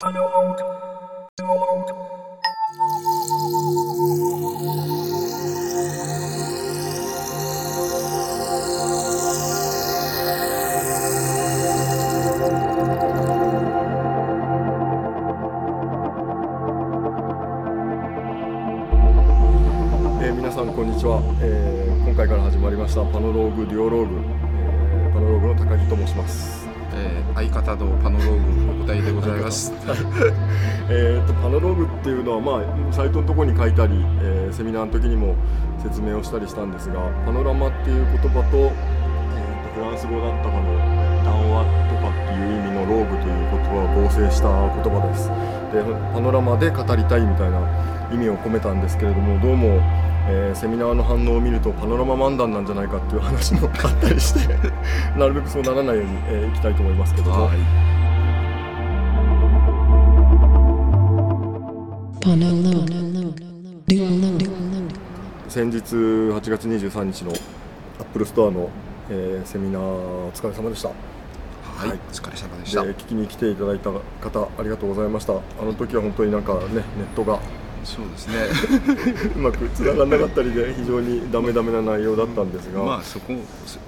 えー皆さんこんにちは、えー今回から始まりましたパノローグデュオローグ、えーパノローグの高木と申します。えー相方のパノローグお答えでございます。えーとパノローグっていうのは、まあ、サイトのところに書いたり、えーセミナーの時にも説明をしたりしたんですがパノラマっていう言葉と,、えーとフランス語だったかの談話とかっていう意味のローグという言葉を合成した言葉ですでパノラマで語りたいみたいな意味を込めたんですけれどもどうも、えーセミナーの反応を見るとパノラマ漫談なんじゃないかっていう話もあったりして なるべくそうならないように、えーいきたいと思いますけども。はい。先日8月23日のアップルストアの、えーセミナーお疲れ様でしたはい、はいお疲れ様ででした。聞きに来ていただいた方ありがとうございましたあの時は本当になんかねネットがそうですね。うまく繋がんなかったりで非常にダメダメな内容だったんですが、まあそこ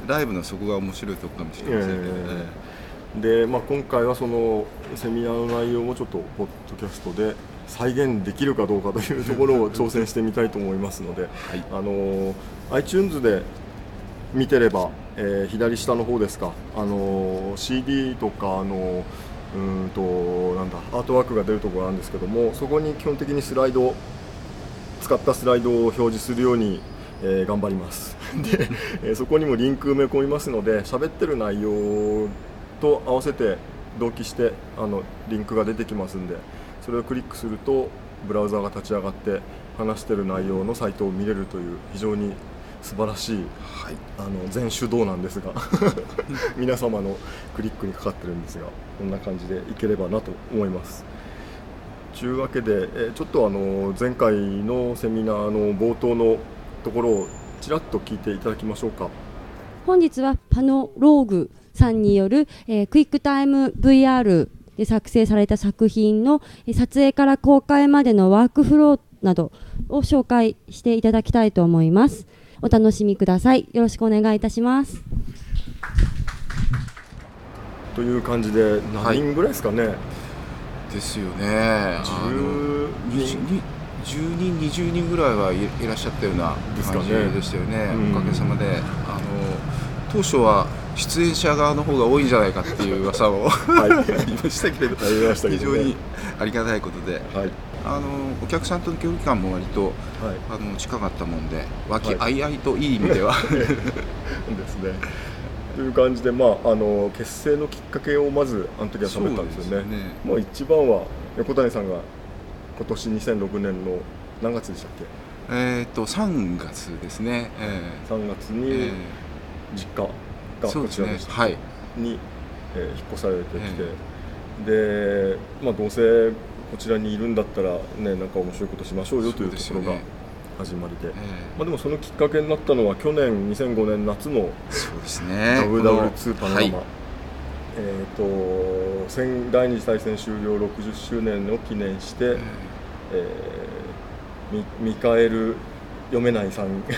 ライブのそこが面白いところかもしれませんけどね。で、まあ、今回はそのセミナーの内容もちょっとポッドキャストで再現できるかどうかというところを挑戦してみたいと思いますので、はいあの iTunes で見てれば、えー左下の方ですか、あの CD とかあのうーんとなんだアートワークが出るところなんですけどもそこに基本的にスライド使ったスライドを表示するように、えー頑張ります。で、えーそこにもリンク埋め込みますので喋ってる内容と合わせて同期してあのリンクが出てきますんでそれをクリックするとブラウザーが立ち上がって話してる内容のサイトを見れるという非常に素晴らしいはい。あの全手動なんですが 皆様のクリックにかかってるんですがこんな感じでいければなと思います。というわけで、えーちょっとあの前回のセミナーの冒頭のところをちらっと聞いていただきましょうか。本日はパノローグさんによる、えークイックタイム VR で作成された作品のえー撮影から公開までのワークフローなどを紹介していただきたいと思います。お楽しみください。よろしくお願いいたします。という感じで何人ぐらいですかね、ですよね。あの10にに10人20人ぐらいはいいらっしゃったような感じでしたよね。うん。おかげさまで、あの当初は出演者側の方が多いんじゃないかっていう噂をはい。ありましたけれど、ありましたけどね。非常にありがたいことで、はいあのお客さんとの距離感も割とはい。あの近かったもんで、和気はい。あいあいといい意味では、ですね。という感じで、まあ、あの結成のきっかけをまずあの時は喋ったんですよね。ね。もう一番は横谷さんが今年2006年の何月でしたっけ？えっと3月ですね、え3月えにえ実家えがこちらでした、はい。に、えー引っ越されてきて、で、まあ、どうせこちらにいるんだったら、ね、なんか面白いことしましょうよというところが始まりで。えまあ、でもそのきっかけになったのは去年2005年夏のえそうですね。WW2 パノラマ、はい。えー、と戦第二次大戦終了60周年を記念して、ええ。ーミミカエル読めないさん。が、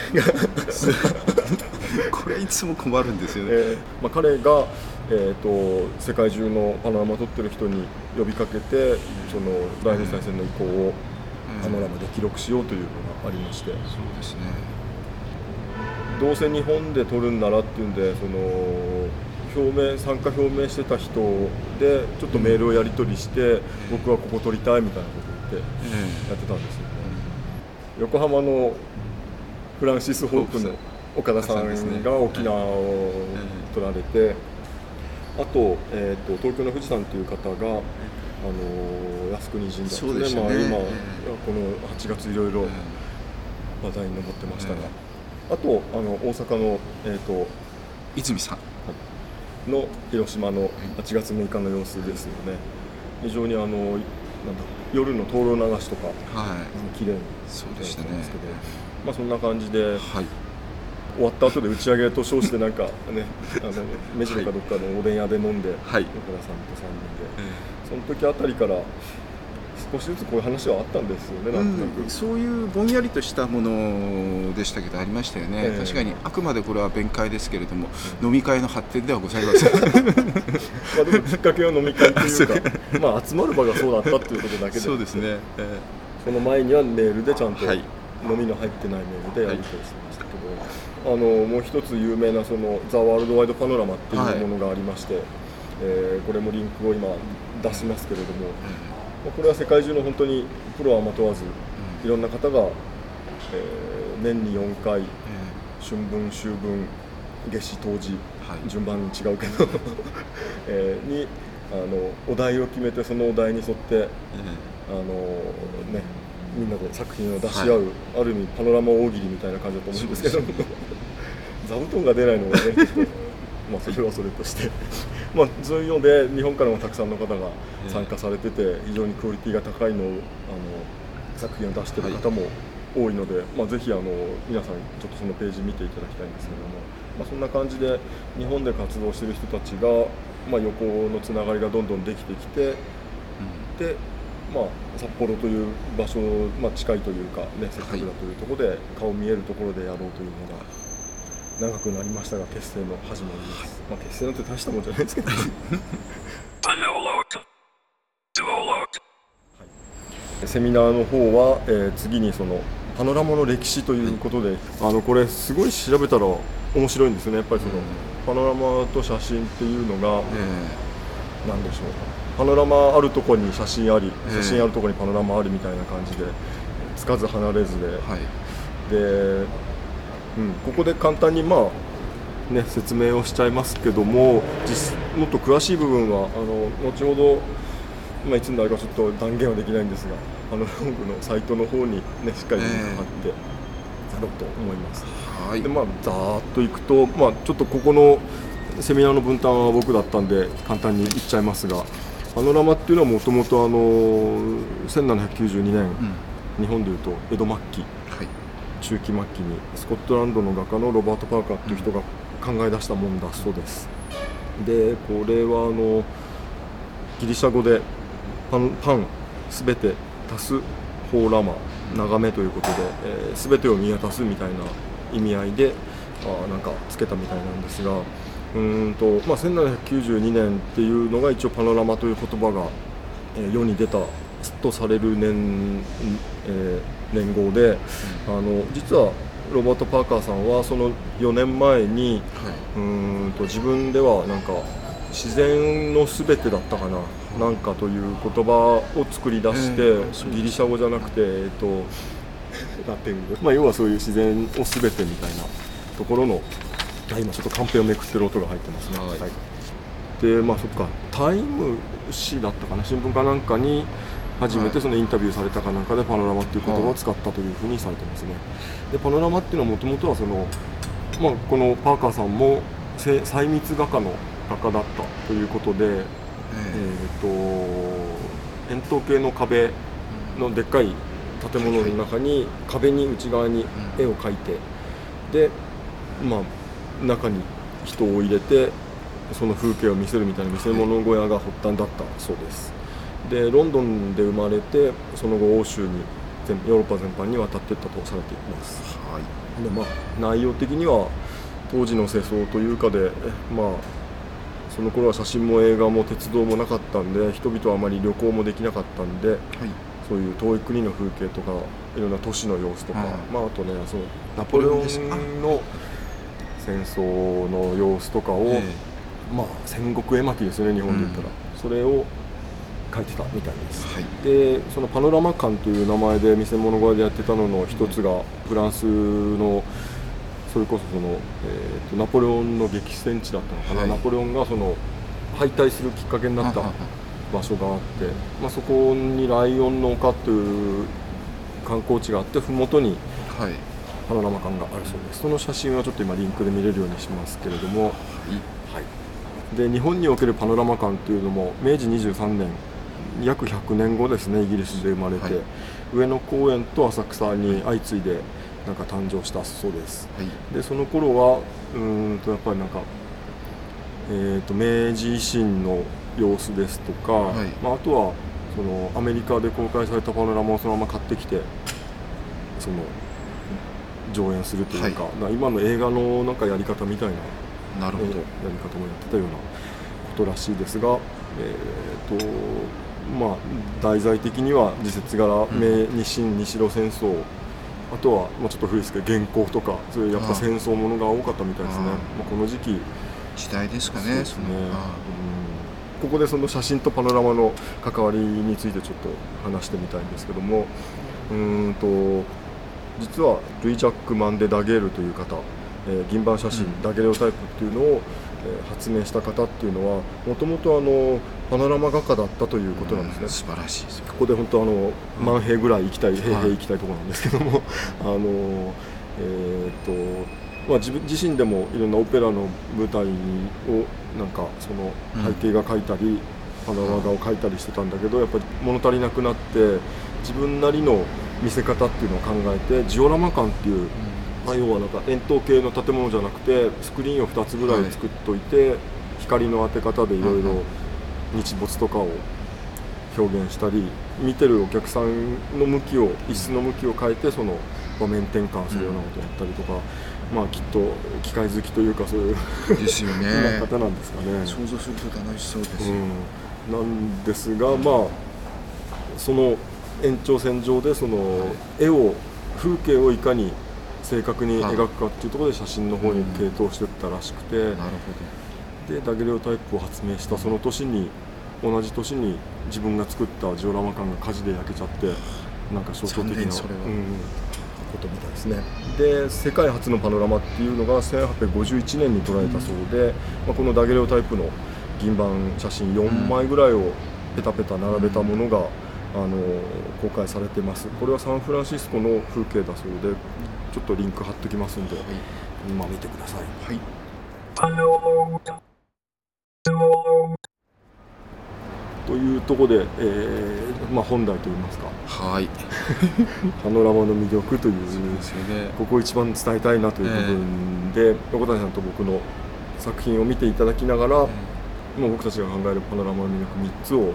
えこれいつも困るんですよね、えーまあ、彼が、えー、と世界中のパノラマを撮ってる人に呼びかけてその第二次大戦の遺構をパノラマで記録しようというのがありまして。そうですね。どうせ日本で撮るんならっていうんでその表明参加表明してた人でちょっとメールをやり取りして、僕はここ撮りたいみたいなこと言ってえやってたんですよ。ね、横浜のフランシス・ホープの岡田さんが沖縄を撮られて、あと,、えー、と東京の富士山という方が、あの靖国神社でしたね。まあ、今、えこの8月いろいろえ話題に上ってましたが、えあとあの大阪の、えー、と泉さん。の広島の8月6日の様子ですよね。非常にあのなんだ夜の灯籠流しとかはい。綺麗にそうでしたね。やってますけど。まあそんな感じではい終わった後で打ち上げと称してなんかねあの目白かどっかのおでん屋で飲んで、はい。横田さんと3人で。その時あたりから少しずつこういう話はあったんですよねなんとなく、うん、そういうぼんやりとしたものでしたけどありましたよね、ええ。確かにあくまでこれは弁解ですけれども、飲み会の発展ではございません。まあ、でもきっかけは飲み会というか まあ集まる場がそうだったっていうことだけで。そうですね、えその前にはメールでちゃんとはい。飲みの入ってないメールでやり取りしてましたけど、あのもう一つ有名なそのザ・ワールドワイドパノラマっていうものがありまして、えーこれもリンクを今出しますけれども、まあこれは世界中の本当にプロアマ問わずいろんな方が、えー年に4回え春分秋分夏至冬至、はい。順番違うけど、えーにあのお題を決めてそのお題に沿ってえあのね、みんなで作品を出し合う、ある意味パノラマ大喜利みたいな感じだと思うんですけど。座布団が出ないのがね まあそれはそれとして。まあそういうので日本からもたくさんの方が参加されてて非常にクオリティが高いのをあの作品を出している方も多いので、まあ、ぜひあの皆さんちょっとそのページ見ていただきたいんですけども、まあ、そんな感じで日本で活動している人たちが、まあ、横のつながりがどんどんできてきてで、まあ、札幌という場所、まあ、近いというか、ね、せっかくだというところで、顔見えるところでやろうというのが長くなりましたが結成の始まりです、まあ、結成なんて大したもんじゃないですけど セミナーの方は、えー次にそのパノラマの歴史ということで、あのこれすごい調べたら面白いんですよね。やっぱりその、うん。パノラマと写真っていうのが、え。なんでしょうパノラマあるところに写真ありええ。写真あるところにパノラマありみたいな感じでつかず離れずで、えはい。で、うん、ここで簡単にまあね説明をしちゃいますけども実もっと詳しい部分はあの後ほど、まあ、いつになるかちょっと断言はできないんですがパノローグのサイトの方にねしっかりリンク貼ってやろうと思います。はい。でまあざーっといくと、まあ、ちょっとここのセミナーの分担は僕だったんで簡単に言っちゃいますがパノラマっていうのはもともとあの1792年、うん。日本でいうと江戸末期はい。中期末期にスコットランドの画家のロバート・パーカーっていう人が考え出したもんだそうです。でこれはあのギリシャ語でパンパンすべて足すホーラマ眺めということで、えー、全てを見渡すみたいな意味合いであーなんかつけたみたいなんですがうーんと、まあ、1792年っていうのが一応パノラマという言葉が、えー世に出たとされる年,、えー年号で、あの実はロバート・パーカーさんはその4年前にはい。うーんと自分ではなんか自然のすべてだったかな、なんかという言葉を作り出して、ええそうですギリシャ語じゃなくて、えっと、ラテン語、まあ、要はそういう自然をすべてみたいなところの、あ今ちょっとカンペをめくってる音が入ってますね。はい。でまあそっか。タイム誌だったかな？新聞かなんかに初めてそのインタビューされたかなんかでパノラマっていう言葉を使ったというふうにされてますね。でパノラマっていうのはもともとはその、まあ、このパーカーさんもせ細密画家の画家だったということで、ええ。ー、と円筒形の壁のでっかい建物の中に壁に内側に絵を描いてで、まあ、中に人を入れてその風景を見せるみたいな見せ物小屋が発端だったそうです。でロンドンで生まれてその後欧州に全ヨーロッパ全般に渡っていったとされています。えはい。でまあ、内容的には当時の世相というかで、えまあ、その頃は写真も映画も鉄道もなかったんで人々はあまり旅行もできなかったんではい。そういう遠い国の風景とかいろんな都市の様子とか、はい。まあ、あとねそのナポレオンの戦争の様子とかを、えまあ、戦国絵巻ですよね日本で言ったら、それを描いてたみたいです。はい。でそのパノラマ館という名前で見せ物小屋でやってたのの一つがフランスのそれこそその、えーとナポレオンの激戦地だったのかな、はい。ナポレオンがその敗退するきっかけになった場所があって、まあ、そこにライオンの丘という観光地があって麓にはいパノラマ館があるそうです。その写真はちょっと今リンクで見れるようにしますけれども、はい、で日本におけるパノラマ館というのも明治23年約100年後ですねイギリスで生まれて、はい。上野公園と浅草に相次いで、なんか誕生したそうです。はい。でその頃はうーんとやっぱりなんか、えー、と明治維新の様子ですとか、はい。まあ、あとはそのアメリカで公開されたパノラマをそのまま買ってきてその上演するというか,、は今の映画のなんかやり方みたいななるほど、やり方もやってたようなことらしいですが、えーとまあ、題材的には時節柄、ん。明日清日露戦争あとは、まあ、ちょっと古いですけど原稿とかそういうやっぱ戦争ものが多かったみたいですね、まあ、この時期時代ですかねそね。うん。ここでその写真とパノラマの関わりについてちょっと話してみたいんですけどもうーんと実はルイ・ジャック・マンデ・ダゲールという方、えー銀盤写真、うん。ダゲレオタイプっていうのを、えー発明した方っていうのはもともとあのパノラマ画家だったということなんですね。素晴らしいですよ。ここで本当あの万平ぐらい行きたい、平はい。平行きたいところなんですけども、あのえーっとまあ自分自身でもいろんなオペラの舞台をなんかそのうん。背景画描いたり、パノラマ画を描いたりしてたんだけどやっぱり物足りなくなって自分なりの見せ方っていうのを考えてジオラマ館っていう、まあ、要はなんか円筒形の建物じゃなくてスクリーンを2つぐらい作っといて、光の当て方でいろいろうんうん日没とかを表現したり見てるお客さんの向きを椅子の向きを変えてその場面転換するようなことをやったりとか、まあきっと機械好きというかそういうですよね。方なんですかね。想像すると楽しそうですよ、うん、なんですがまあその延長線上でその絵を風景をいかに正確に描くかっていうところで写真の方に傾倒していったらしくて、でダゲレオタイプを発明したその年に同じ年に自分が作ったジオラマ館が火事で焼けちゃってなんか象徴的な。ことみたいですね。で世界初のパノラマっていうのが1851年に撮られたそうで、まあ、このダゲレオタイプの銀盤写真4枚ぐらいをペタペタ並べたものが、あの公開されてます。これはサンフランシスコの風景だそうでちょっとリンク貼っときますんで、今見てください。はい。というところで、えーまあ、本題といいますか。はい。パノラマの魅力というですよね。ここを一番伝えたいなという部分で、横谷さんと僕の作品を見ていただきながら、もう僕たちが考えるパノラマの魅力3つをはい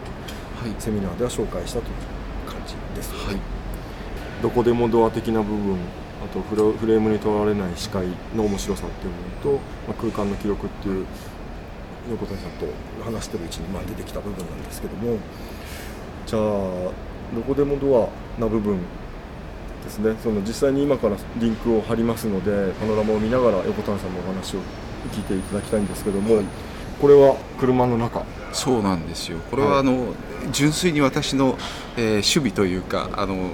セミナーでは紹介したという感じです、はい。どこでもドア的な部分あとフレフレームにとられない視界の面白さっていうものと、まあ、空間の記録っていう横谷さんと話してるうちにまあ出てきた部分なんですけどもじゃあどこでもドアな部分ですね。その実際に今からリンクを貼りますのでパノラマを見ながら横谷さんのお話を聞いていただきたいんですけども、これは車の中。そうなんですよ。これははい。あの、純粋に私の、えー趣味というかあの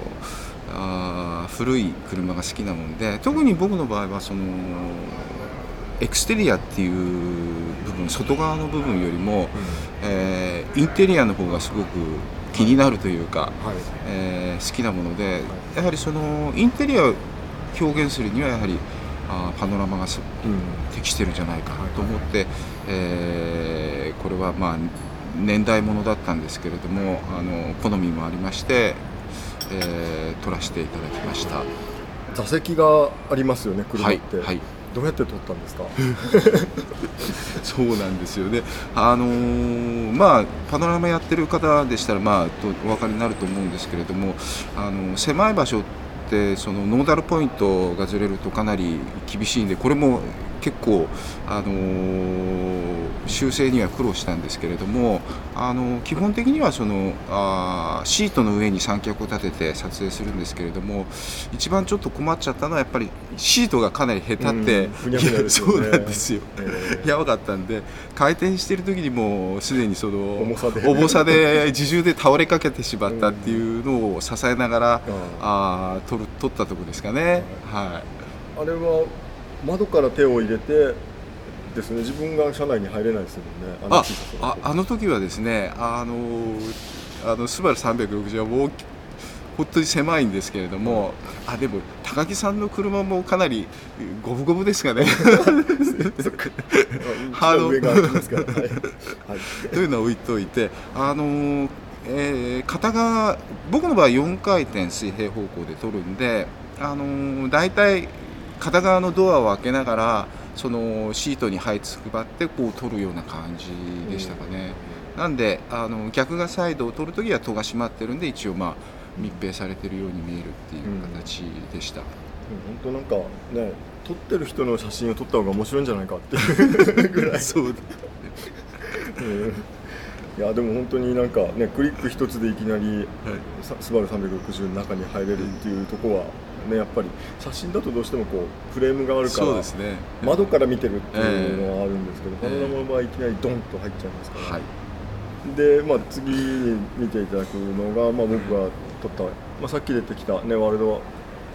あー古い車が好きなもんで特に僕の場合はそのエクステリアっていう部分外側の部分よりも、えーインテリアの方がすごく気になるというか、はい。えー好きなものでやはりそのインテリアを表現するにはやはりあーパノラマがすうん。適してるんじゃないかなと思って、えーこれはまあ年代物だったんですけれどもあの好みもありまして、えー撮らせていただきました。座席がありますよね車はいって、はいどうやって撮ったんですか？そうなんですよね、あのーまあ、パノラマやってる方でしたら、まあ、とお分かりになると思うんですけれども、あの狭い場所ってそのノーダルポイントがずれるとかなり厳しいんでこれも結構、あのー修正には苦労したんですけれども、あの基本的にはそのあーシートの上に三脚を立てて撮影するんですけれども一番ちょっと困っちゃったのはやっぱりシートがかなりへたって、ね。そうなんですよ。えーやばかったんで回転してる時にもうすでにその重さで。重さで自重で倒れかけてしまったっていうのを支えながら、ああー撮る撮ったところですかね、はあれは窓から手を入れてですね自分が車内に入れないですもんね。い、あああの時はですねあのあのスバル360はもう本当に狭いんですけれども、あでも高木さんの車もかなり五分五分ですかね。あ 一番上がありますから、はい。はい。というのは置いといて、あのーえー片側僕の場合4回転水平方向で取るんであのー大体片側のドアを開けながらそのシートに這いつくばってこう撮るような感じでしたかね、なんであの逆がサイドを撮るときは戸が閉まってるんで一応まあ密閉されてるように見えるっていう形でした、本当なんかね撮ってる人の写真を撮った方が面白いんじゃないかっていうぐらい。そう。うんいやでも本当になんかねクリック一つでいきなりさスバル360の中に入れるっていうところはねやっぱり写真だとどうしてもこうフレームがあるからね。窓から見てるっていうのはあるんですけど、ええ。パノラマの場合いきなりドンと入っちゃいますから、はい。で、まあ、次に見ていただくのが、まあ、僕が撮った、まあ、さっき出てきた、ね、ワールド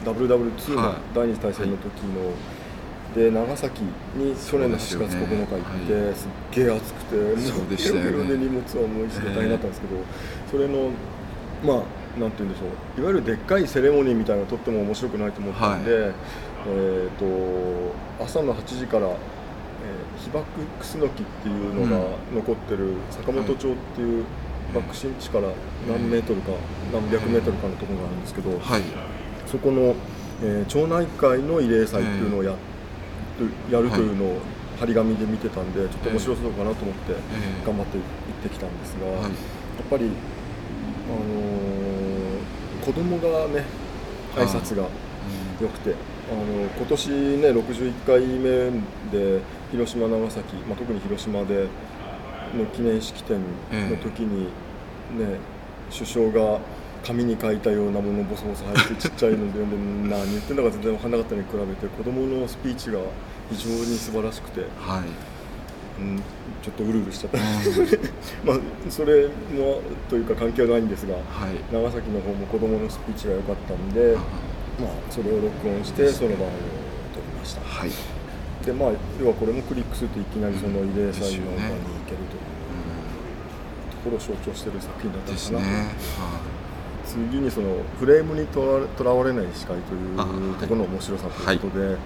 WW2 のはい。第二次大戦の時の、で長崎に去年の7月9日行って、すっげえ暑くて、もうそうでしたよね。ケロケロで荷物はもう一で大変だったんですけど、それのまあなんて言うんでしょういわゆるでっかいセレモニーみたいなのを撮っても面白くないと思ったんで、えー、と朝の8時から、えー被爆クスノキっていうのが残ってる坂本町っていう爆心地から何メートルか何百メートルかのところがあるんですけど、はい。そこの、えー町内会の慰霊祭っていうのをや,、やるというのを張り紙で見てたんでちょっと面白そうかなと思ってええ。頑張って行ってきたんですが、はい。やっぱり、あのー子供がね挨拶が良くて、あの今年ね61回目で広島長崎、まあ、特に広島での記念式典の時にね、首相が紙に書いたようなものをボソボソ入ってちっちゃいので読んで 何言ってんだか全然分かんなかったのに比べて子供のスピーチが非常に素晴らしくて、はい。うん、ちょっとうるうるしちゃった、まあそれもというか関係はないんですがはい。長崎の方も子供のスピーチが良かったんで、まあ、それを録音してその場を撮りました。はい。でまあ要はこれもクリックするといきなりその慰霊祭の場に行けるというところを象徴している作品だったかな。と、は次にそのフレームにとらわれない視界というあところの面白さということで、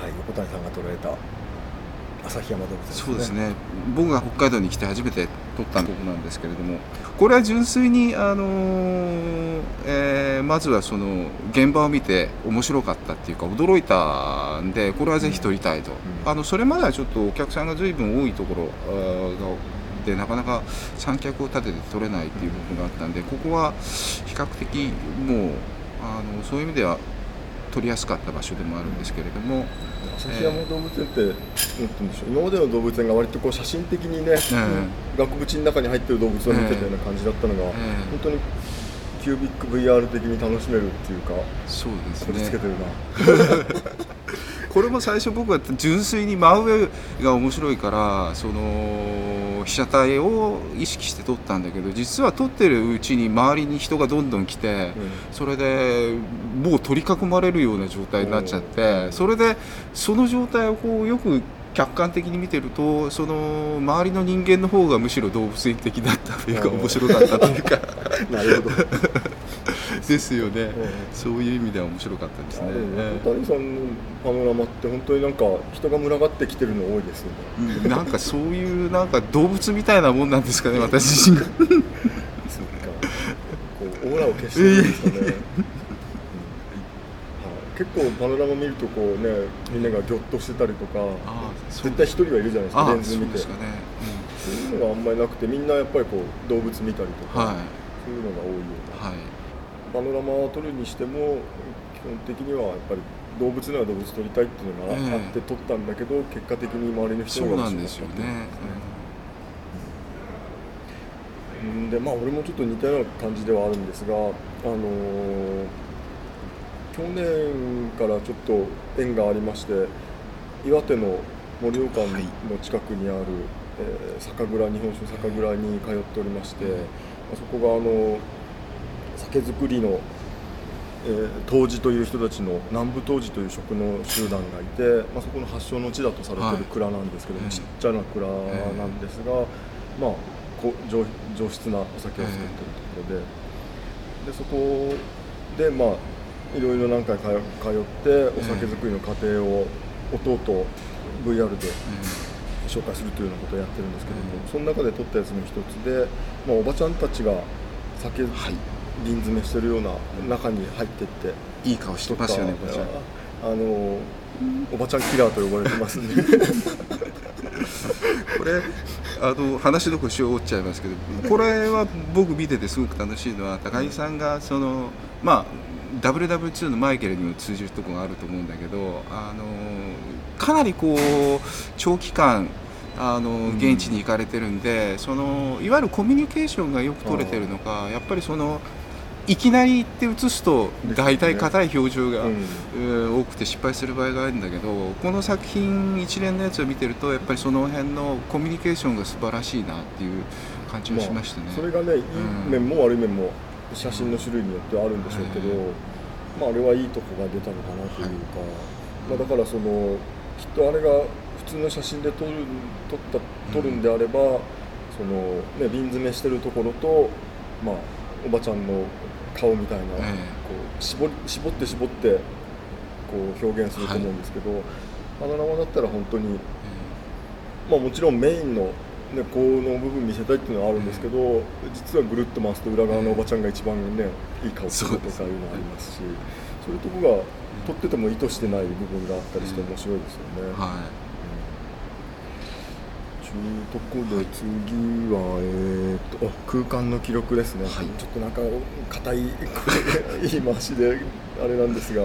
はい横谷さんが捉えた旭山動物いですね。そうですね。僕が北海道に来て初めて撮ったとこなんですけれどもこれは純粋に、あのーえーまずはその現場を見て面白かったっていうか驚いたんでこれはぜひ撮りたいと、ん。あのそれまではちょっとお客さんが随分多いところがでなかなか三脚を立てて撮れないっていう部分があったんでここは比較的もうあのそういう意味では撮りやすかった場所でもあるんですけれども、旭山動物園って、なんて言うんでしょう今までの動物園が割とこう写真的にね、額縁の中に入ってる動物を見てたような感じだったのが、ええ。本当にキュービック VR 的に楽しめるっていうか、そうです取り付けてねるな、これも最初僕は純粋に真上が面白いからその被写体を意識して撮ったんだけど実は撮ってるうちに周りに人がどんどん来て、それでもう取り囲まれるような状態になっちゃってそれでその状態をこうよく客観的に見てるとその周りの人間の方がむしろ動物園的だったというかうん面白かったというか なるほど。ですよね。んそういう意味では面白かったですね。谷さんのパノラマって本当になんか人が群がってきてるの多いですよね。うん。なんかそういうなんか動物みたいなもんなんですかね私自身が。そうか。こうオーラを消してるんですかね。結構パノラマ見るとこうねみんながぎょっとしてたりとかあ絶対一人はいるじゃないですかあレンズ見て。そうですかね、そういうのがあんまりなくてみんなやっぱりこう動物見たりとか、はい。そういうのが多いような。はいパノラマを撮るにしても基本的にはやっぱり動物なら動物撮りたいっていうのがあええって撮ったんだけど、結果的に周りの人がそうなんですよね、うん。でまあ俺もちょっと似たような感じではあるんですが、あのー去年からちょっと縁がありまして岩手の盛岡の近くにある、えー酒蔵日本酒酒蔵に通っておりまして、あそこがあの酒造りの、えー杜氏という人たちの南部杜氏という職の集団がいて、まあ、そこの発祥の地だとされてる蔵なんですけども、はいちっちゃな蔵なんですが、まあこう上上質なお酒を作ってるところで,、でそこでまあいろいろ何回通通ってお酒造りの過程を弟 VR で紹介するというようなことをやってるんですけども、その中で撮ったやつの一つで、まあ、おばちゃんたちが酒はい瓶詰めしてるような中に入ってっていい顔してますよねおばちゃん。あのおばちゃんキラーと呼ばれてますね。これあの話の腰を折っちゃいますけどこれは僕見ててすごく楽しいのは高木さんがそのまあ WW2 のマイケルにも通じるところがあると思うんだけどあのかなりこう長期間あの現地に行かれてるんで、そのいわゆるコミュニケーションがよく取れてるのかやっぱりそのいきなり行って映すと大体硬い表情が、多くて失敗する場合があるんだけどこの作品一連のやつを見てるとやっぱりその辺のコミュニケーションが素晴らしいなっていう感じがしましたね。それがねいい面も悪い面も写真の種類によってはあるんでしょうけど、まあ、あれはいいとこが出たのかなというか、まあ、だからそのきっとあれが普通の写真で撮る撮った撮るんであれば、そのね、瓶詰めしてるところと、まあ、おばちゃんの顔みたいな、ええ。こう絞り絞って絞ってこう表現すると思うんですけど、パノラマだったら本当にまあ、もちろんメインの、ね、この部分見せたいっていうのはあるんですけど、実はぐるっと回すと裏側のおばちゃんが一番ねいい顔するとかいうのがありますしそういうとこが撮ってても意図してない部分があったりして面白いですよね。はちゅうとこで次は、えー、とあ空間の記録ですね、はい。ちょっとなんか硬い言い回しであれなんですが、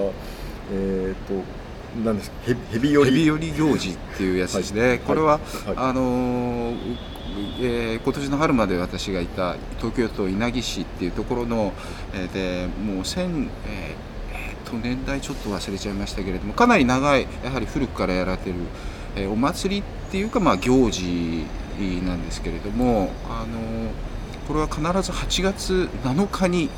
えー、となんですヘビヘビい、寄り。ヘビ寄り行事っていうやつですね、はい。これは、はい。あのーえー今年の春まで私がいた東京都稲城市っていうところの、えーでもう千、えーえーと年代ちょっと忘れちゃいましたけれどもかなり長いやはり古くからやられてる、えーお祭りっていうか、まあ、行事なんですけれども、あのーこれは必ず8月7日に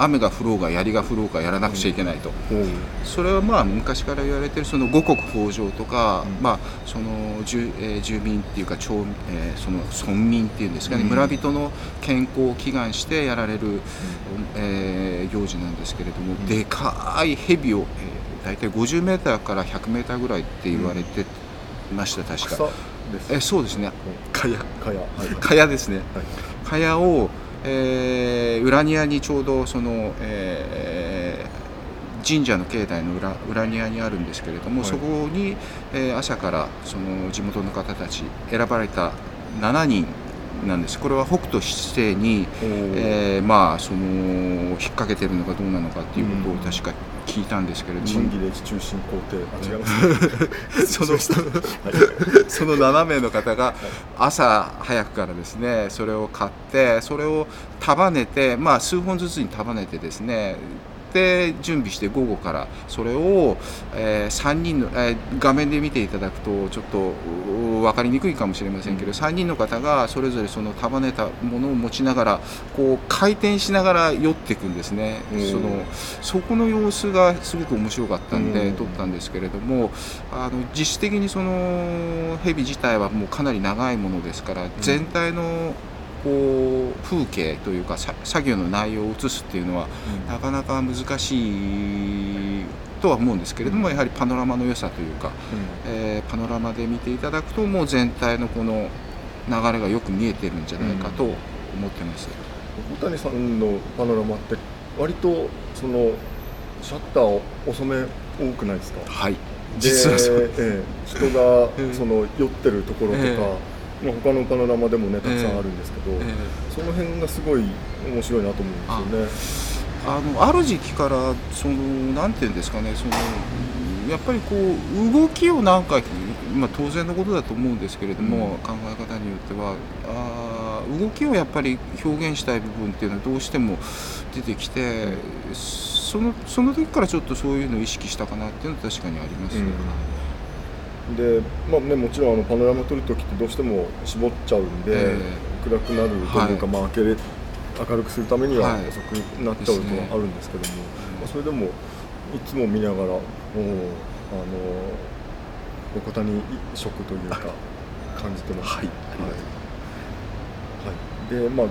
雨が降ろうが槍が降ろうがやらなくちゃいけないと。うん。それはまあ昔から言われてるその五穀豊穣とか、うん。まあその住,、えー住民っていうか町、えーその村民っていうんですかね、うん。村人の健康を祈願してやられる、えー行事なんですけれども、ん。でかい蛇を、えー、大体50メーターから100メーターぐらいって言われてました確草か？えーそうですね。かや。かや、かやですね。はい。かやを、えー裏庭にちょうどその、えー神社の境内の裏裏庭にあるんですけれども、はい。そこに、えー朝からその地元の方たち選ばれた7人なんです。これは北斗七星に、えーまあその引っ掛けてるのかどうなのかっていうことを確か聞いたんですけれども、仁義礼智中心皇帝あ違います。そのその7名の方が朝早くからですねそれを買ってそれを束ねて、まあ、数本ずつに束ねてですねで準備して午後からそれを、え3人の、えー画面で見ていただくとちょっとう分かりにくいかもしれませんけど、3人の方がそれぞれその束ねたものを持ちながらこう回転しながら酔っていくんですね。うん。そのそこの様子がすごく面白かったんで、うん。撮ったんですけれどもあの実質的にその蛇自体はもうかなり長いものですから、全体のこう風景というかさ作業の内容を映すっていうのは、なかなか難しいとは思うんですけれども、やはりパノラマの良さというか、えーパノラマで見ていただくともう全体のこの流れがよく見えてるんじゃないかと思ってます。小谷さんのパノラマって割とそのシャッターを遅め多くないですか？はい。実はそう。でええ人がええその酔ってるところとか、えまあ、他のパノラマでもねたくさんあるんですけど、えーその辺がすごい面白いなと思うんですよね。あのある時期からそのなんていうんですかねそのやっぱりこう動きをなんか、まあ、当然のことだと思うんですけれども、考え方によってはあー動きをやっぱり表現したい部分っていうのはどうしても出てきて、そのその時からちょっとそういうのを意識したかなっていうのは確かにあります、うんで、まあね、もちろんあのパノラマ撮るときってどうしても絞っちゃうんで、え暗くなるとい。うか、はいまあ、明けれ明るくするためにははい。遅くなっちゃうとはあるんですけども、まあ、それでもいつも見ながらおーあの横谷色というか感じてます、はい。はい。はい、でまあ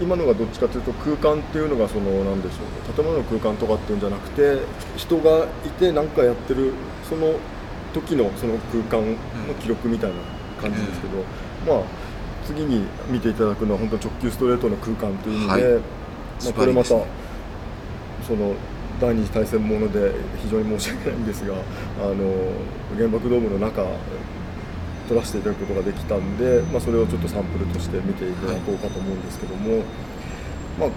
今のがどっちかというと空間っていうのがそのなんでしょう建物の空間とかっていうんじゃなくて人がいて何かやってるその時のその空間の記録みたいな感じですけど、まあ次に見ていただくのは本当直球ストレートの空間という意味で、はい。あ、ズこれまたその第二次大戦もので非常に申し訳ないんですがあの原爆ドームの中撮らせていただくことができたんで、まあ、それをちょっとサンプルとして見ていただこうかと思うんですけども、まあ、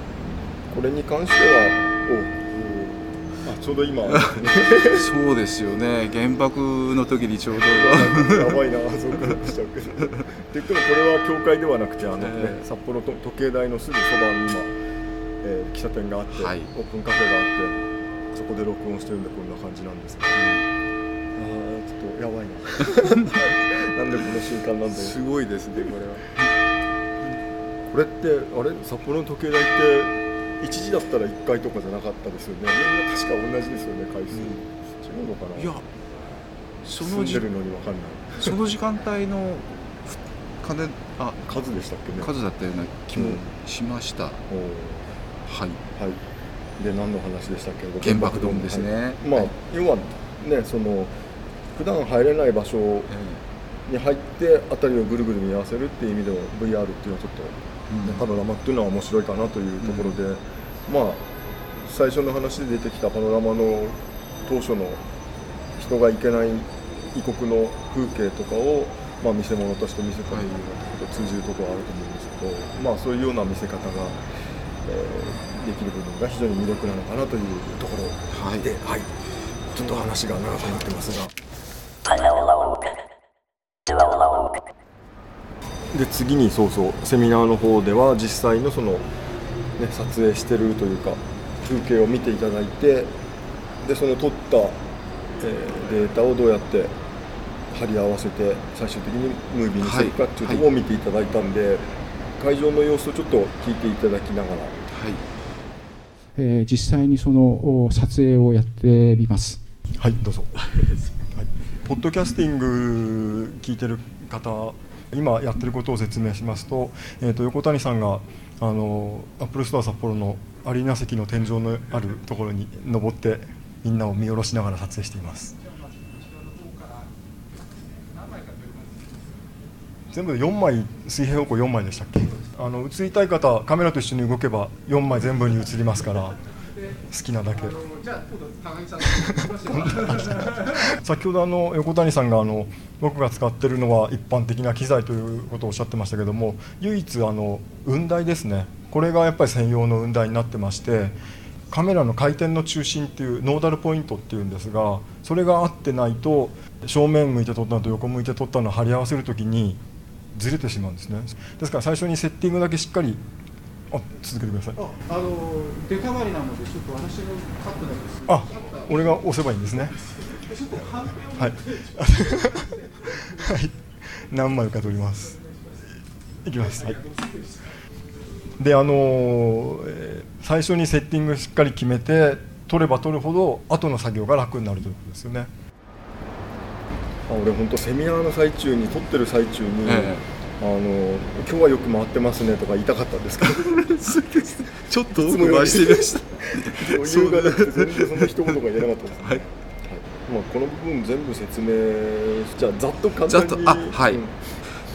これに関してはちょうど今。そうですよね。原爆の時にちょうど。やばいな、そうか。しちゃうけど。って言っても、これは教会ではなくて、あのね、ええ。札幌と時計台のすぐそばに今、えー喫茶店があって、はい。オープンカフェがあって、そこで録音してるんで、こんな感じなんですけど、あーちょっとやばいな。なんでこの瞬間なんだよ。すごいですねこれは。これって、あれ、札幌の時計台って、1時だったら1回とかじゃなかったですよね。みんな確か同じですよね、回数。違うのかな？いやそのじ住んでるのにわかんない。その時間帯のふ金あ数でしたっけね。数だったような気もうんしました、おーはいはい、で何の話でしたっけ？原爆ドームですねはいまあ、はい要はねその普段入れない場所に入って辺りをぐるぐる見合わせるっていう意味では VR っていうのはちょっと、ねパノラマっていうのは面白いかなというところで、まあ最初の話で出てきたパノラマの当初の人が行けない異国の風景とかを、まあ、見せ物として見せたというようなところと通じるところはあると思うんですけど、まあ、そういうような見せ方が、えーできる部分が非常に魅力なのかなというところはい。で、はい、ちょっと話が長くなってますが。で次にそうそうセミナーの方では実際のその、ね、撮影してるというか風景を見ていただいてでその撮った、えーデータをどうやって貼り合わせて最終的にムービーにするかっていうところを見ていただいたんで、会場の様子をちょっと聞いていただきながら。はい。えー実際にそのお撮影をやってみます。はいどうぞ、はい、ポッドキャスティング聞いてる方今やってることを説明しますと,、えー、と横谷さんがあのアップルストア札幌のアリーナ席の天井のあるところに登ってみんなを見下ろしながら撮影しています。全部で4枚水平方向4枚でしたっけ？あの映りたい方カメラと一緒に動けば4枚全部に映りますから。好きなだけ。先ほどあの横谷さんがあの僕が使ってるのは一般的な機材ということをおっしゃってましたけども唯一あの雲台ですね。これがやっぱり専用の雲台になってましてカメラの回転の中心っていうノーダルポイントっていうんですがそれが合ってないと正面向いて撮ったのと横向いて撮ったのを貼り合わせるときにずれてしまうんですね。ですから最初にセッティングだけしっかりあ続けてください。あのデカバリなのでちょっと私のカットだけです。あ俺が押せばいいんですね。はい。はい。何枚か撮ります。いきます。はい。であのーえー最初にセッティングしっかり決めて撮れば撮るほど後の作業が楽になるということですよね。あ俺本当セミナーの最中に撮ってる最中に、えあの今日はよく回ってますねとか言いたかったんですけど。ちょっと奥回してみました。余裕がなくて全然そんな一言が言えなかったです。ね。はい。まあこの部分全部説明じゃあざっと簡単に。ざっと。あはい。うん。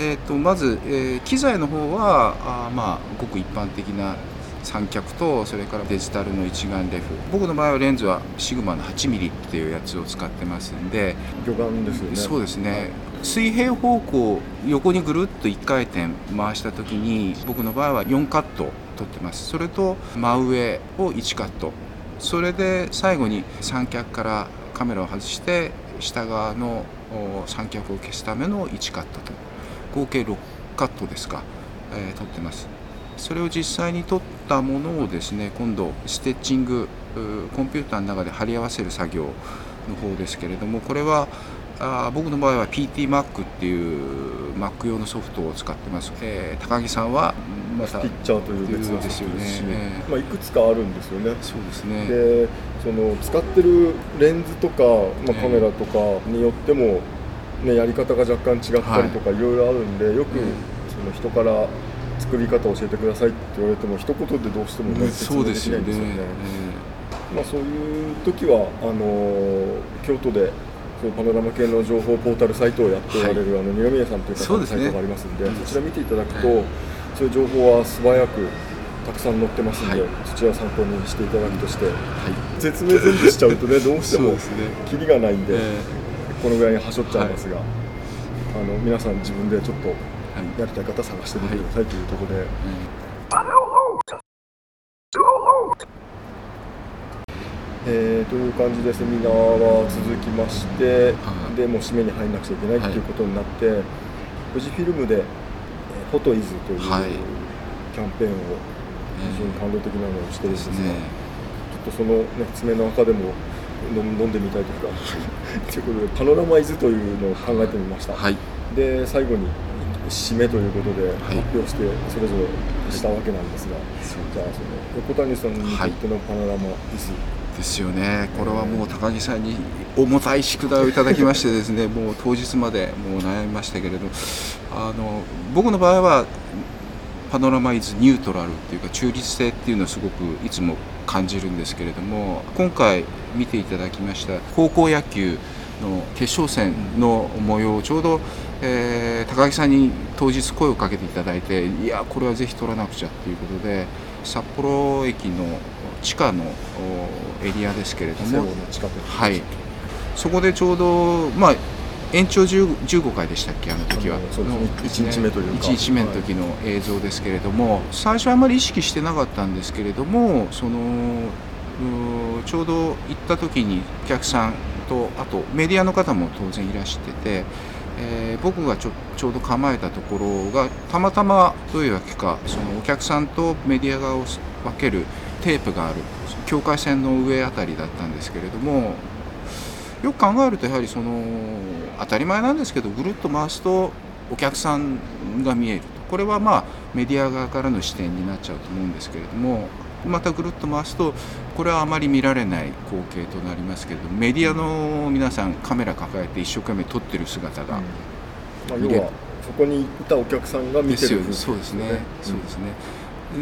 えー、とまず、えー機材の方はあーまあごく一般的な三脚とそれからデジタルの一眼レフ。僕の場合はレンズはシグマの 8mm っていうやつを使ってますんで。魚眼ですよね。そうですね水平方向横にぐるっと1回転回した時に僕の場合は4カット撮ってます。それと真上を1カット。それで最後に三脚からカメラを外して下側の三脚を消すための1カットと。合計6カットですか、えー撮ってます。それを実際に撮ったものをですね今度ステッチングコンピューターの中で貼り合わせる作業の方ですけれどもこれはあー僕の場合は PTMac っていう Mac 用のソフトを使ってます、えー高木さんはまたピッチャーという別のですよね。まあいくつかあるんですよね。そうですね。でその使ってるレンズとか、まあ、ええ。カメラとかによっても、ね、やり方が若干違ったりとかい。ろいろあるんで、よくええその人から作り方を教えてくださいって言われても一言でどうしてもね、ね。説明できないんですよね。まあ、そういう時はあの京都でそうパノラマ系の情報ポータルサイトをやっておられる、あの二宮さんという方のサイトがありますんでうん。そちら見ていただくと、えそういう情報は素早くたくさん載ってますんで、はい。そちらを参考にしていただくとしてはい。説明全部しちゃうとね どうしてもそうですね。キリがないんで、えこのぐらいにはしょっちゃいますが、あの皆さん自分でちょっとやりたい方探してみてくださいというところで、えーという感じでセミナーは続きまして、はい。でもう締めに入らなくちゃいけないということになって、富士フィルムで「フォトイズというキはい。ャンペーンを非常に感動的なのをしてるんですが、ね。ちょっとその、ね、爪の赤でも飲んでみたいというか ということでパノラマイズというのを考えてみました、はい。で最後に締めということでい。発表してそれぞれしたわけなんですが、じゃあその横谷さんにとってのパノラマイズ、ですよね、これはもう高木さんに重たい宿題をいただきましてですね もう当日までもう悩みましたけれどあの僕の場合はパノラマイズニュートラルっていうか中立性っていうのをすごくいつも感じるんですけれども今回見ていただきました高校野球の決勝戦の模様をちょうど、えー高木さんに当日声をかけていただいていやこれはぜひ取らなくちゃっていうことで札幌駅の地下のおエリアですけれどもはい、そこでちょうど、まあ、延長10 15回でしたっけ、あの時は。ね。の一日目というか。1日目の時の映像ですけれども、最初はあまり意識してなかったんですけれども、そのちょうど行った時にお客さんと、あとメディアの方も当然いらしてて、えー僕がちょちょうど構えたところがたまたまどういうわけかそのお客さんとメディア側を分けるテープがある境界線の上あたりだったんですけれどもよく考えるとやはりその当たり前なんですけどぐるっと回すとお客さんが見えると。これはまあメディア側からの視点になっちゃうと思うんですけれどもまたぐるっと回すとこれはあまり見られない光景となりますけれどもメディアの皆さんカメラ抱えて一生懸命撮ってる姿が、まあ、要はそこにいたお客さんが見てるですよそうですね、そうですね。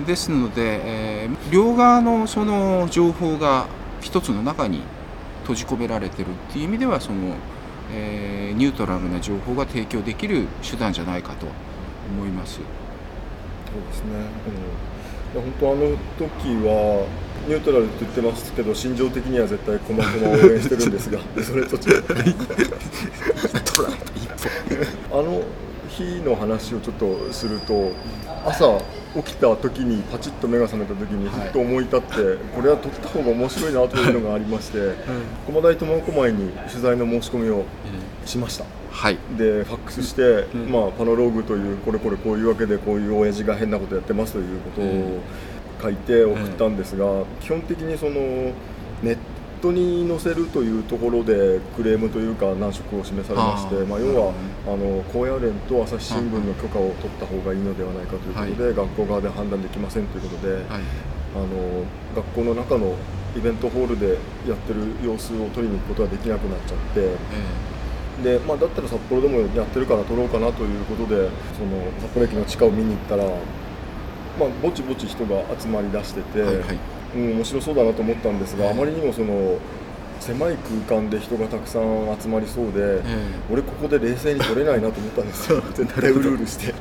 ですので、えー両側のその情報が一つの中に閉じ込められてるっていう意味ではその、えーニュートラルな情報が提供できる手段じゃないかと思います。そうですね、うん、本当あの時はニュートラルって言ってますけど心情的には絶対コマコマを応援してるんですがそれと違う あの日の話をちょっとすると朝起きた時にパチッと目が覚めた時にふっと思い立って、これは撮った方が面白いなというのがありまして駒大苫小牧に取材の申し込みをしました。はい、でファックスして、まあ、パノローグというこれこれこういうわけでこういう親父が変なことやってますということを書いて送ったんですが、基本的にそのネットに載せるというところでクレームというか難色を示されましてまあ、要はあの高野連と朝日新聞の許可を取った方がいいのではないかということで、学校側で判断できませんということで、はい、あの学校の中のイベントホールでやってる様子を撮りに行くことができなくなっちゃって。えでまあ、だったら札幌でもやってるから撮ろうかなということでその札幌駅の地下を見に行ったら、まあ、ぼちぼち人が集まりだしてて、えはいはいうん、面白そうだなと思ったんですが、ええ。あまりにもその狭い空間で人がたくさん集まりそうで、え俺ここで冷静に撮れないなと思ったんですよ。絶対うるうるして。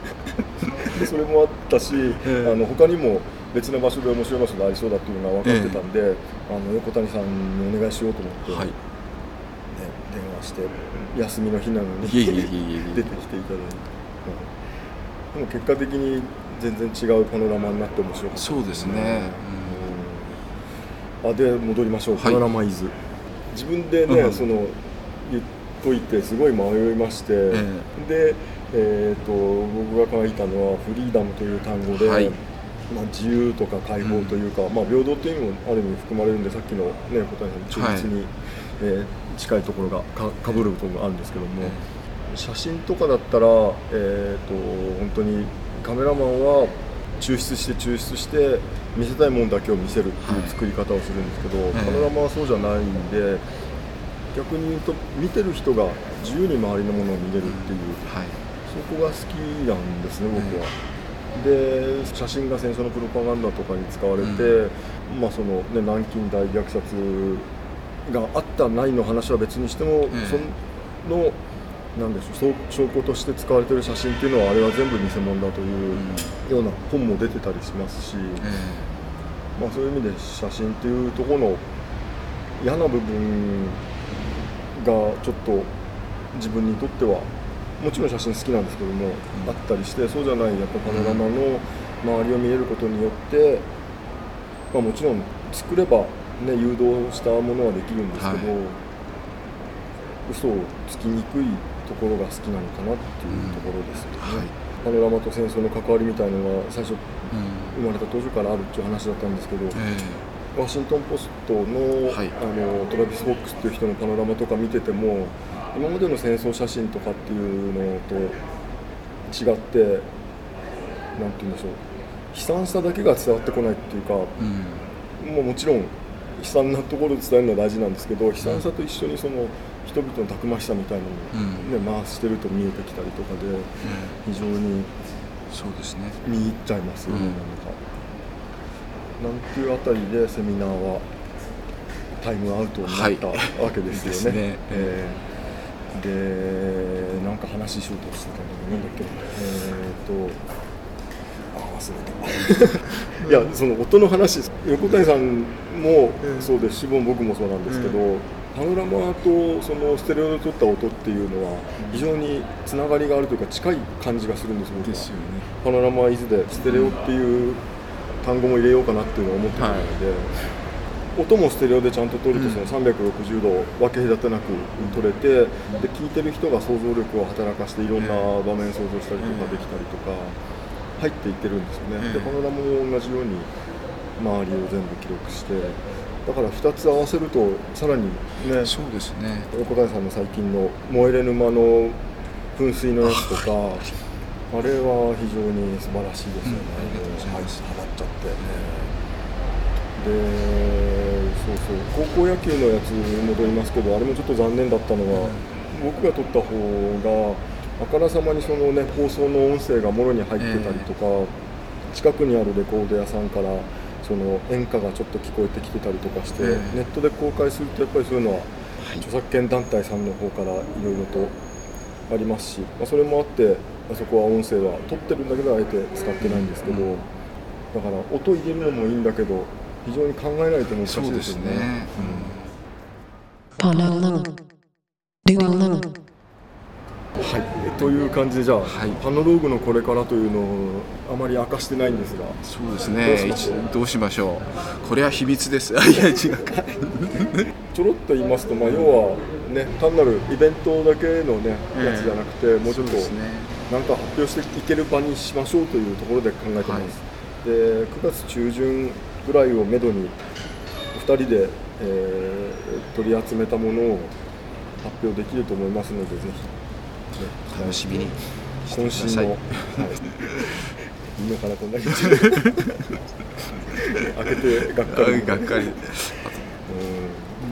でそれもあったし、ええ。あの他にも別の場所で面白い場所がありそうだっていうのは分かってたんで、あの横谷さんにお願いしようと思って。はい、ね、電話して休みの日なのに出てきていただいて、うん。でも結果的に全然違うパノラマになって面白かったそうですね。うんあで戻りましょう、はラマイズ。自分でね、うん。その言っといてすごい迷いまして、えで、えー、と僕が書いたのはフリーダムという単語で、はい。まあ、自由とか解放というか、まあ、平等という意味もある意味含まれるんでさっきの、ね、小谷さんの中立に、えー近いところがかかぶる部分があるんですけども、写真とかだったら、えー、と本当にカメラマンは抽出して抽出して見せたいものだけを見せるっていう作り方をするんですけど、えパノラマはそうじゃないんで逆に言うと見てる人が自由に周りのものを見れるっていうはい、そこが好きなんですね僕は。で写真が戦争のプロパガンダとかに使われて、まあそのね、南京大虐殺があったないの話は別にしても、えそのなんでしょう証拠として使われてる写真っていうのはあれは全部偽物だというような本も出てたりしますし、まあ、そういう意味で写真っていうところの嫌な部分がちょっと自分にとってはもちろん写真好きなんですけども、あったりしてそうじゃないやっぱパノラマの周りを見れることによって、まあ、もちろん作れば、ね、誘導したものはできるんですけど、はい。嘘をつきにくいところが好きなのかなっていうところですよね。はい。パノラマと戦争の関わりみたいなのが最初うん。生まれた当初からあるっていう話だったんですけど、えワシントン・ポストの,、はい。あのトラビス・ボックスっていう人のパノラマとか見てても今までの戦争写真とかっていうのと違ってなんて言うんでしょう。悲惨さだけが伝わってこないっていうか、えうん。まあ、もちろん悲惨なところを伝えるのは大事なんですけど悲惨さと一緒にその人々のたくましさみたいなのを、うん。ね回してると見えてきたりとかでえ非常にえそうですね。見入っちゃいますよね、うん。なんか。なんていうあたりでセミナーはタイムアウトになったわけですよね。ですね。えーでなんか話しようとしてたのなんだっけ。えー、とあ忘れた。いやその音の話横谷さんもそうです。し、僕もそうなんですけど、パノラマとそのステレオで撮った音っていうのは非常につながりがあるというか近い感じがするんです僕は。ですよね。パノラマイズでステレオっていう単語も入れようかなっていうのを思ってたので、音もステレオでちゃんと撮るとその360度分け隔てなく撮れて、で聞いてる人が想像力を働かしていろんな場面想像したりとかできたりとか入っていってるんですよね、でパノラマも同じように周りを全部記録してだから2つ合わせるとさらにね。そうですね。横谷さんの最近の「燃えれ沼」の噴水のやつとかあれは非常に素晴らしいですよね、うんありがとうございますハマっちゃって。でそうそう高校野球のやつに戻りますけどあれもちょっと残念だったのは、僕が撮った方があからさまにそのね放送の音声がもろに入ってたりとか、近くにあるレコード屋さんからその演歌がちょっと聞こえてきてたりとかして、ええネットで公開するとやっぱりそういうのは著作権団体さんの方からいろいろとありますし、まあ、それもあってあそこは音声は撮ってるんだけどあえて使ってないんですけど、だから音入れるのもいいんだけど非常に考えないと難しそでいうですよね。すね、Panologue. Duologue. はい、という感じでじゃあ、はい。パノローグのこれからというのをあまり明かしてないんですがそうですね。どうしましょう？これは秘密です。いや違う。かちょろっと言いますと、まあ、要は、ね、単なるイベントだけの、ねええやつじゃなくてもうちょっとそうですね。なんか発表していける場にしましょうというところで考えてます、で9月中旬ぐらいをめどにお二人で、えー取り集めたものを発表できると思いますのでぜひ、ね楽しみにしてくだ渾さい。身の、はい、いいのかなこんなに開けてが。っかりがっかり。うん。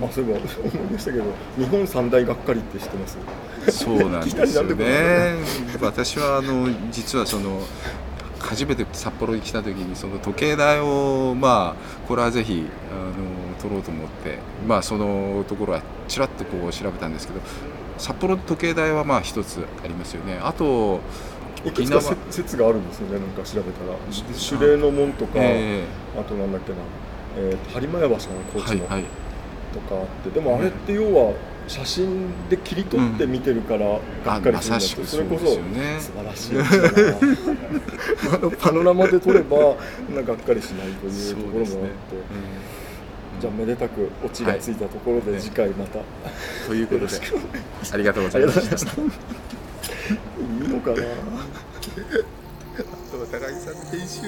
あそういえば思い出したけど日本三大がっかりって知ってます？そうなんですよね。私はあの実はその初めて札幌に来た時にその時計台をまあこれはぜひあの取ろうと思ってまあそのところはちらっとこう調べたんですけど札幌の時計台はまあ一つありますよね。あといくつかせ説があるんですよねなんか調べたら。し守礼の門とか、えあとなんだっけな、えー、播磨屋橋さん高知の、はいはいとかあって。でもあれって要は写真で切り取って見てるからがっかりするんそれこそそうですよね。素晴らしい あのパノラマで撮ればなんかがっかりしないというところもあって、じゃあめでたくオチがついたところではい。次回また、ということでありがとうごありがざいましとうございました。たいいのかな。お互いさんの編集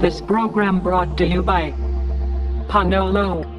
This program brought to you by Panolo.